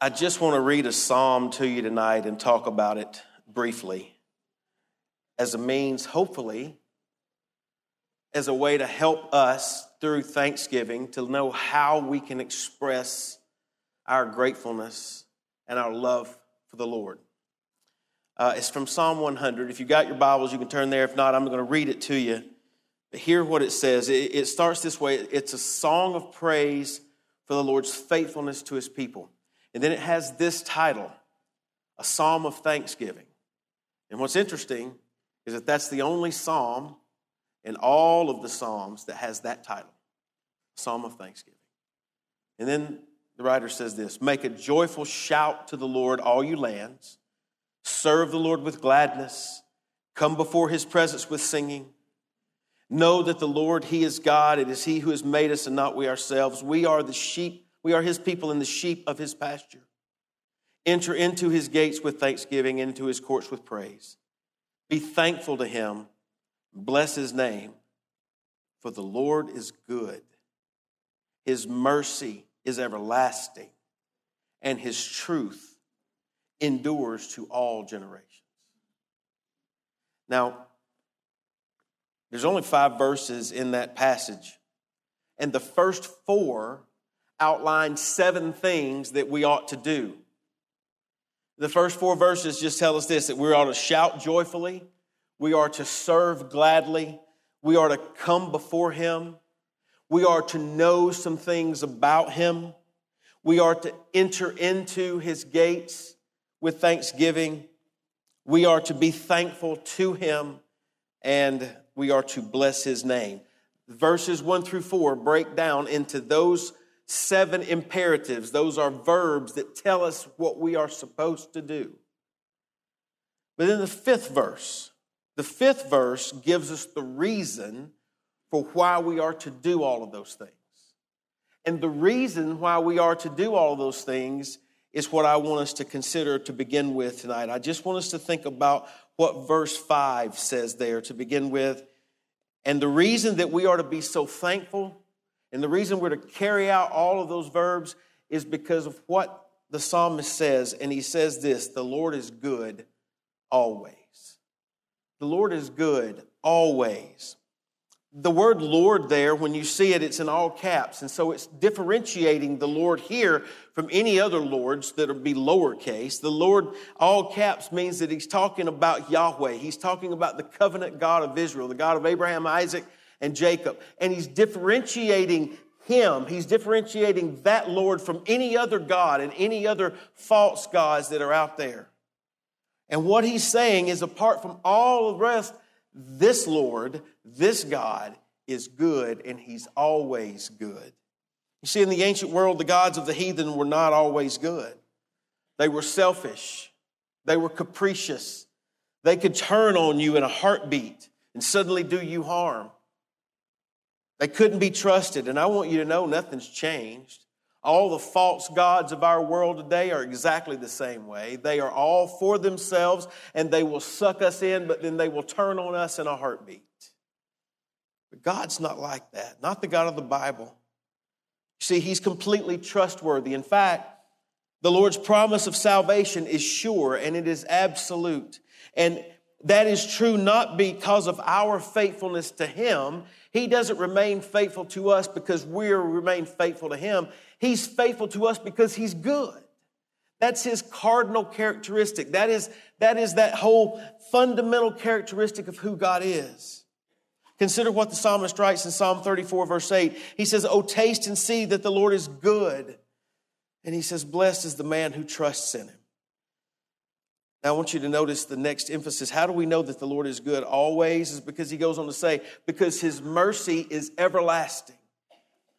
I just want to read a psalm to you tonight and talk about it briefly as a means, hopefully, as a way to help us through Thanksgiving to know how we can express our gratefulness and our love for the Lord. Uh, it's from Psalm 100. If you got your Bibles, you can turn there. If not, I'm going to read it to you. But hear what it says. It, it starts this way it's a song of praise for the Lord's faithfulness to his people. And then it has this title, a psalm of thanksgiving. And what's interesting is that that's the only psalm in all of the psalms that has that title, Psalm of Thanksgiving. And then the writer says this Make a joyful shout to the Lord, all you lands. Serve the Lord with gladness. Come before his presence with singing. Know that the Lord, he is God. It is he who has made us and not we ourselves. We are the sheep we are his people and the sheep of his pasture. Enter into his gates with thanksgiving, into his courts with praise. Be thankful to him. Bless his name, for the Lord is good. His mercy is everlasting, and his truth endures to all generations. Now, there's only five verses in that passage, and the first four outlined seven things that we ought to do. The first four verses just tell us this that we ought to shout joyfully, we are to serve gladly, we are to come before Him, we are to know some things about Him, we are to enter into His gates with thanksgiving, we are to be thankful to Him, and we are to bless His name. Verses one through four break down into those seven imperatives. Those are verbs that tell us what we are supposed to do. But then the fifth verse, the fifth verse gives us the reason for why we are to do all of those things. And the reason why we are to do all of those things is what I want us to consider to begin with tonight. I just want us to think about what verse 5 says there to begin with. And the reason that we are to be so thankful and the reason we're to carry out all of those verbs is because of what the psalmist says. And he says this the Lord is good always. The Lord is good always. The word Lord there, when you see it, it's in all caps. And so it's differentiating the Lord here from any other Lords that would be lowercase. The Lord, all caps, means that he's talking about Yahweh. He's talking about the covenant God of Israel, the God of Abraham, Isaac, and Jacob. And he's differentiating him, he's differentiating that Lord from any other God and any other false gods that are out there. And what he's saying is apart from all the rest, this Lord, this God is good and he's always good. You see, in the ancient world, the gods of the heathen were not always good. They were selfish, they were capricious, they could turn on you in a heartbeat and suddenly do you harm. They couldn't be trusted. And I want you to know nothing's changed. All the false gods of our world today are exactly the same way. They are all for themselves and they will suck us in, but then they will turn on us in a heartbeat. But God's not like that, not the God of the Bible. You see, He's completely trustworthy. In fact, the Lord's promise of salvation is sure and it is absolute. And that is true not because of our faithfulness to Him. He doesn't remain faithful to us because we remain faithful to Him. He's faithful to us because He's good. That's His cardinal characteristic. That is, that is that whole fundamental characteristic of who God is. Consider what the psalmist writes in Psalm 34, verse 8. He says, Oh, taste and see that the Lord is good. And he says, Blessed is the man who trusts in him. Now, I want you to notice the next emphasis. How do we know that the Lord is good always? Is because he goes on to say, because his mercy is everlasting.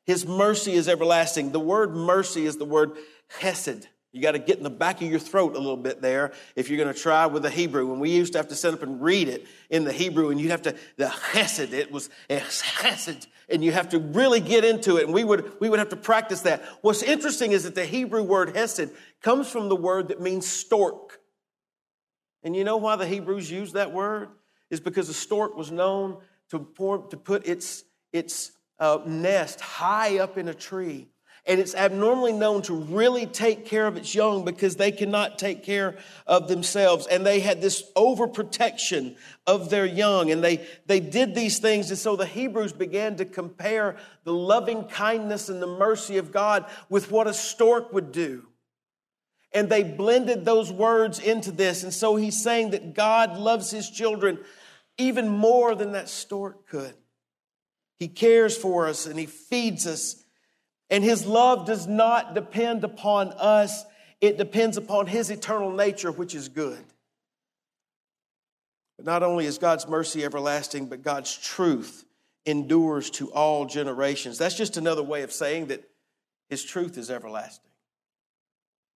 His mercy is everlasting. The word mercy is the word hesed. You got to get in the back of your throat a little bit there if you're going to try with the Hebrew. When we used to have to sit up and read it in the Hebrew, and you'd have to, the hesed, it was hesed, and you have to really get into it, and we would, we would have to practice that. What's interesting is that the Hebrew word hesed comes from the word that means stork. And you know why the Hebrews used that word? Is because a stork was known to, form, to put its, its uh, nest high up in a tree. and it's abnormally known to really take care of its young because they cannot take care of themselves. And they had this overprotection of their young, and they, they did these things. And so the Hebrews began to compare the loving kindness and the mercy of God with what a stork would do. And they blended those words into this. And so he's saying that God loves his children even more than that stork could. He cares for us and he feeds us and his love does not depend upon us, it depends upon his eternal nature, which is good. But not only is God's mercy everlasting, but God's truth endures to all generations. That's just another way of saying that his truth is everlasting.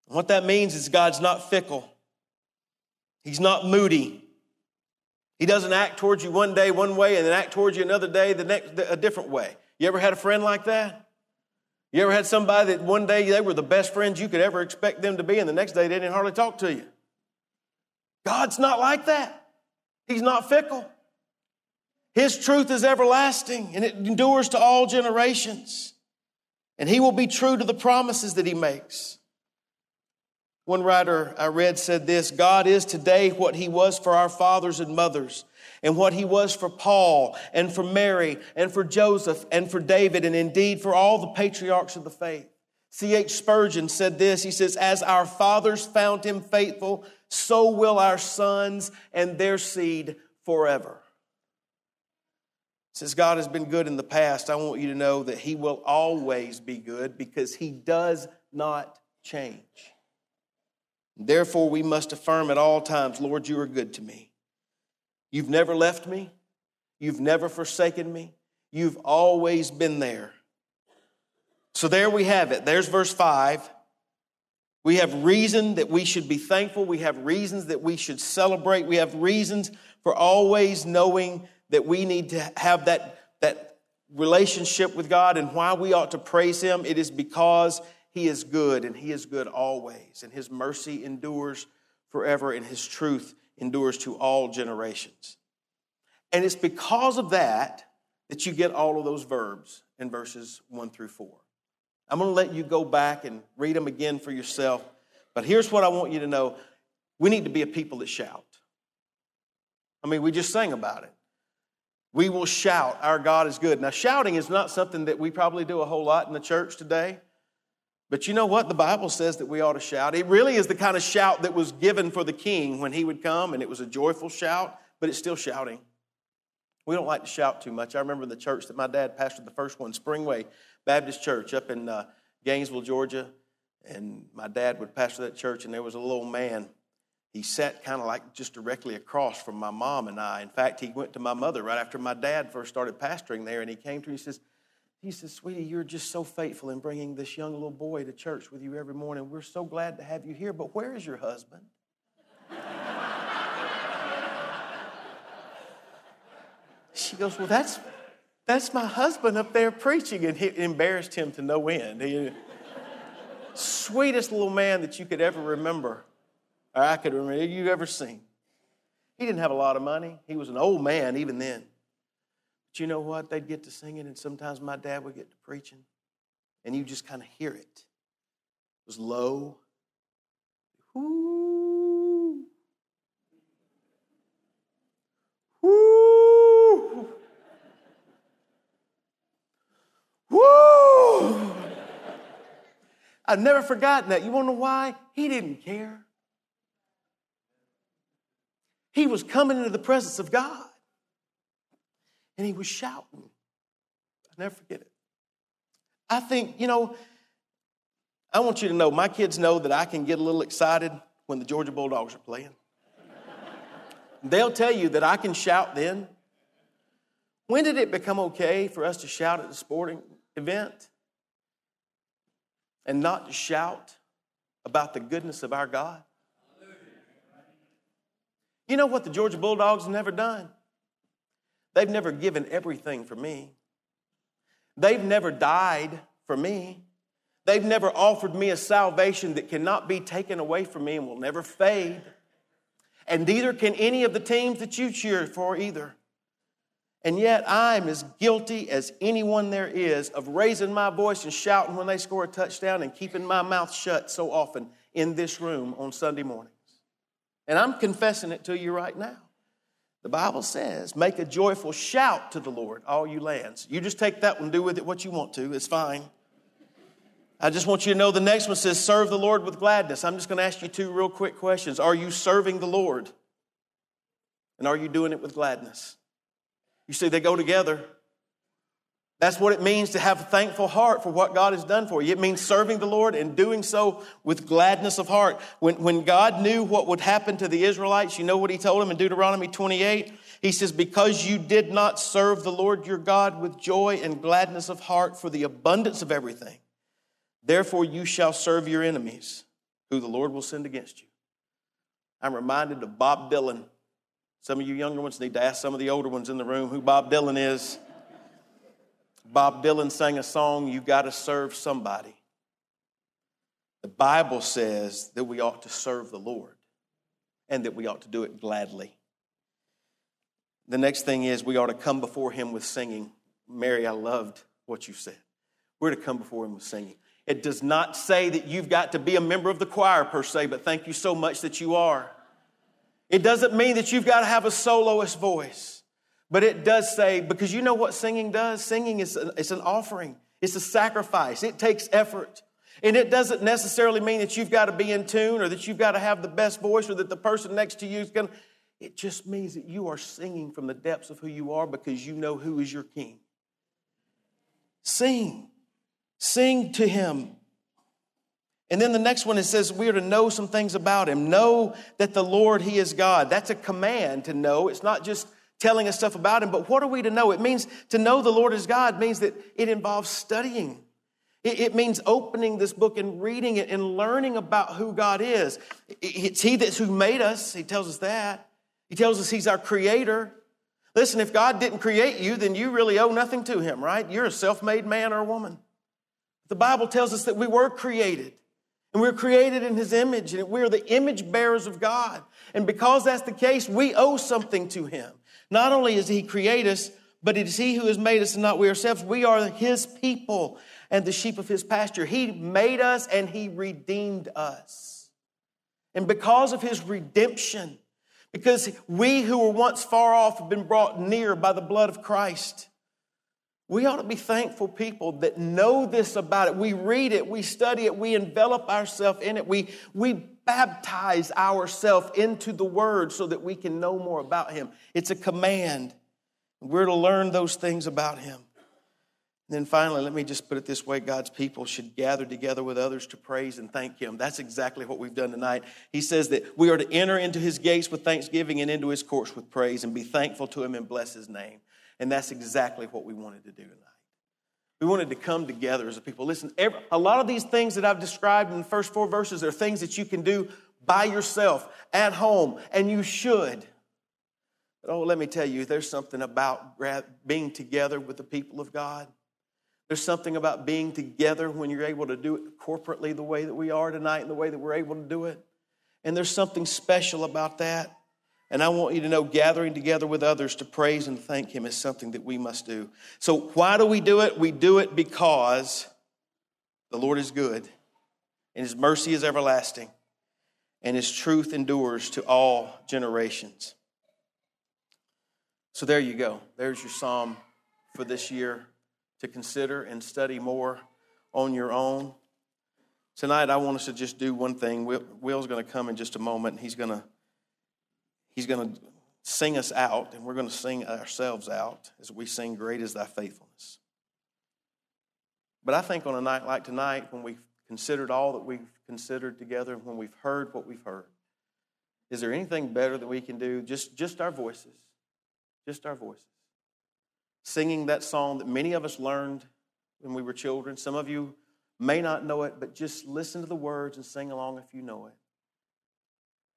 What that means is God's not fickle, he's not moody. He doesn't act towards you one day one way and then act towards you another day the next a different way. You ever had a friend like that? You ever had somebody that one day they were the best friends you could ever expect them to be, and the next day they didn't hardly talk to you? God's not like that. He's not fickle. His truth is everlasting and it endures to all generations. And he will be true to the promises that he makes. One writer I read said this God is today what he was for our fathers and mothers and what he was for Paul and for Mary and for Joseph and for David and indeed for all the patriarchs of the faith. C.H. Spurgeon said this He says, As our fathers found him faithful, so will our sons and their seed forever. Since God has been good in the past, I want you to know that he will always be good because he does not change. Therefore, we must affirm at all times, Lord, you are good to me. You've never left me. You've never forsaken me. You've always been there. So there we have it. There's verse 5. We have reason that we should be thankful. We have reasons that we should celebrate. We have reasons for always knowing that we need to have that, that relationship with God and why we ought to praise Him. It is because He is good and He is good always, and His mercy endures forever, and His truth endures to all generations. And it's because of that that you get all of those verbs in verses 1 through 4. I'm going to let you go back and read them again for yourself. But here's what I want you to know we need to be a people that shout. I mean, we just sang about it. We will shout, Our God is good. Now, shouting is not something that we probably do a whole lot in the church today. But you know what? The Bible says that we ought to shout. It really is the kind of shout that was given for the king when he would come, and it was a joyful shout, but it's still shouting. We don't like to shout too much. I remember the church that my dad pastored, the first one, Springway Baptist Church up in uh, Gainesville, Georgia. And my dad would pastor that church, and there was a little man. He sat kind of like just directly across from my mom and I. In fact, he went to my mother right after my dad first started pastoring there, and he came to me and he says, he says, Sweetie, you're just so faithful in bringing this young little boy to church with you every morning. We're so glad to have you here, but where is your husband? she goes, Well, that's, that's my husband up there preaching. And it embarrassed him to no end. He, sweetest little man that you could ever remember, or I could remember, you ever seen. He didn't have a lot of money. He was an old man even then. But you know what? They'd get to singing, and sometimes my dad would get to preaching, and you just kind of hear it. It was low. Whoo. Whoo. Woo. I've never forgotten that. You want to know why? He didn't care. He was coming into the presence of God and he was shouting. i never forget it. I think, you know, I want you to know my kids know that I can get a little excited when the Georgia Bulldogs are playing. They'll tell you that I can shout then. When did it become okay for us to shout at a sporting event and not to shout about the goodness of our God? You know what the Georgia Bulldogs have never done? They've never given everything for me. They've never died for me. They've never offered me a salvation that cannot be taken away from me and will never fade. And neither can any of the teams that you cheer for either. And yet I'm as guilty as anyone there is of raising my voice and shouting when they score a touchdown and keeping my mouth shut so often in this room on Sunday mornings. And I'm confessing it to you right now. The Bible says, make a joyful shout to the Lord, all you lands. You just take that one, do with it what you want to, it's fine. I just want you to know the next one says, serve the Lord with gladness. I'm just going to ask you two real quick questions. Are you serving the Lord? And are you doing it with gladness? You see, they go together. That's what it means to have a thankful heart for what God has done for you. It means serving the Lord and doing so with gladness of heart. When, when God knew what would happen to the Israelites, you know what he told them in Deuteronomy 28? He says, Because you did not serve the Lord your God with joy and gladness of heart for the abundance of everything, therefore you shall serve your enemies, who the Lord will send against you. I'm reminded of Bob Dylan. Some of you younger ones need to ask some of the older ones in the room who Bob Dylan is. Bob Dylan sang a song, You Gotta Serve Somebody. The Bible says that we ought to serve the Lord and that we ought to do it gladly. The next thing is we ought to come before Him with singing. Mary, I loved what you said. We're to come before Him with singing. It does not say that you've got to be a member of the choir per se, but thank you so much that you are. It doesn't mean that you've got to have a soloist voice. But it does say, because you know what singing does? Singing is an, it's an offering, it's a sacrifice, it takes effort. And it doesn't necessarily mean that you've got to be in tune or that you've got to have the best voice or that the person next to you is going to. It just means that you are singing from the depths of who you are because you know who is your king. Sing. Sing to him. And then the next one it says we are to know some things about him. Know that the Lord, he is God. That's a command to know. It's not just telling us stuff about him, but what are we to know? It means to know the Lord is God means that it involves studying. It, means opening this book and reading it and learning about who God is. It's He that's who made us. He tells us that. He tells us He's our creator. Listen, if God didn't create you, then you really owe nothing to Him, right? You're a self made man or woman. The Bible tells us that we were created. And we're created in His image, and we're the image bearers of God. And because that's the case, we owe something to Him. Not only is He create us, but it is He who has made us and not we ourselves. We are His people and the sheep of His pasture. He made us and He redeemed us. And because of His redemption, because we who were once far off have been brought near by the blood of Christ, we ought to be thankful people that know this about it. We read it, we study it, we envelop ourselves in it, we, we baptize ourselves into the Word so that we can know more about Him. It's a command. We're to learn those things about Him. And then finally, let me just put it this way God's people should gather together with others to praise and thank Him. That's exactly what we've done tonight. He says that we are to enter into His gates with thanksgiving and into His courts with praise and be thankful to Him and bless His name. And that's exactly what we wanted to do tonight. We wanted to come together as a people. Listen, every, a lot of these things that I've described in the first four verses are things that you can do by yourself at home, and you should. But oh, let me tell you, there's something about being together with the people of God. There's something about being together when you're able to do it corporately the way that we are tonight and the way that we're able to do it. And there's something special about that. And I want you to know gathering together with others to praise and thank Him is something that we must do. So, why do we do it? We do it because the Lord is good, and His mercy is everlasting, and His truth endures to all generations. So, there you go. There's your psalm for this year to consider and study more on your own. Tonight, I want us to just do one thing. Will's going to come in just a moment, and he's going to He's going to sing us out, and we're going to sing ourselves out as we sing, Great is Thy Faithfulness. But I think on a night like tonight, when we've considered all that we've considered together, when we've heard what we've heard, is there anything better that we can do? Just, just our voices. Just our voices. Singing that song that many of us learned when we were children. Some of you may not know it, but just listen to the words and sing along if you know it.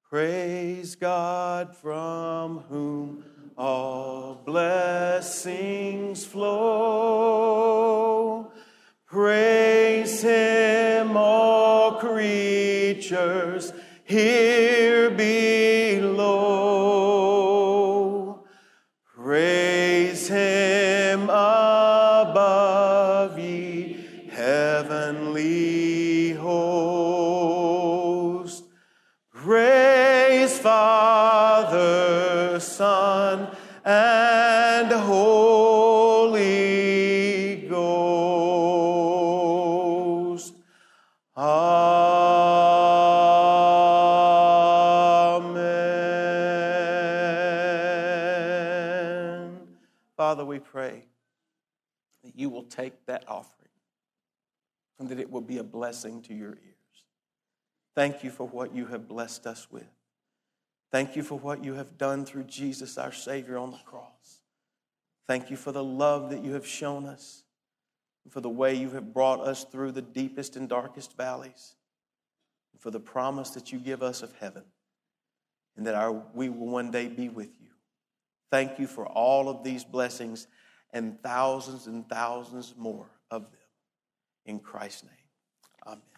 Praise God from whom all blessings flow. Praise Him, all creatures here below. Praise Him above, ye heavenly host. Praise Father, Son, and Holy Ghost. Amen. Father, we pray that you will take that offering and that it will be a blessing to your ears. Thank you for what you have blessed us with. Thank you for what you have done through Jesus, our Savior, on the cross. Thank you for the love that you have shown us, and for the way you have brought us through the deepest and darkest valleys, and for the promise that you give us of heaven, and that our, we will one day be with you. Thank you for all of these blessings and thousands and thousands more of them. In Christ's name, amen.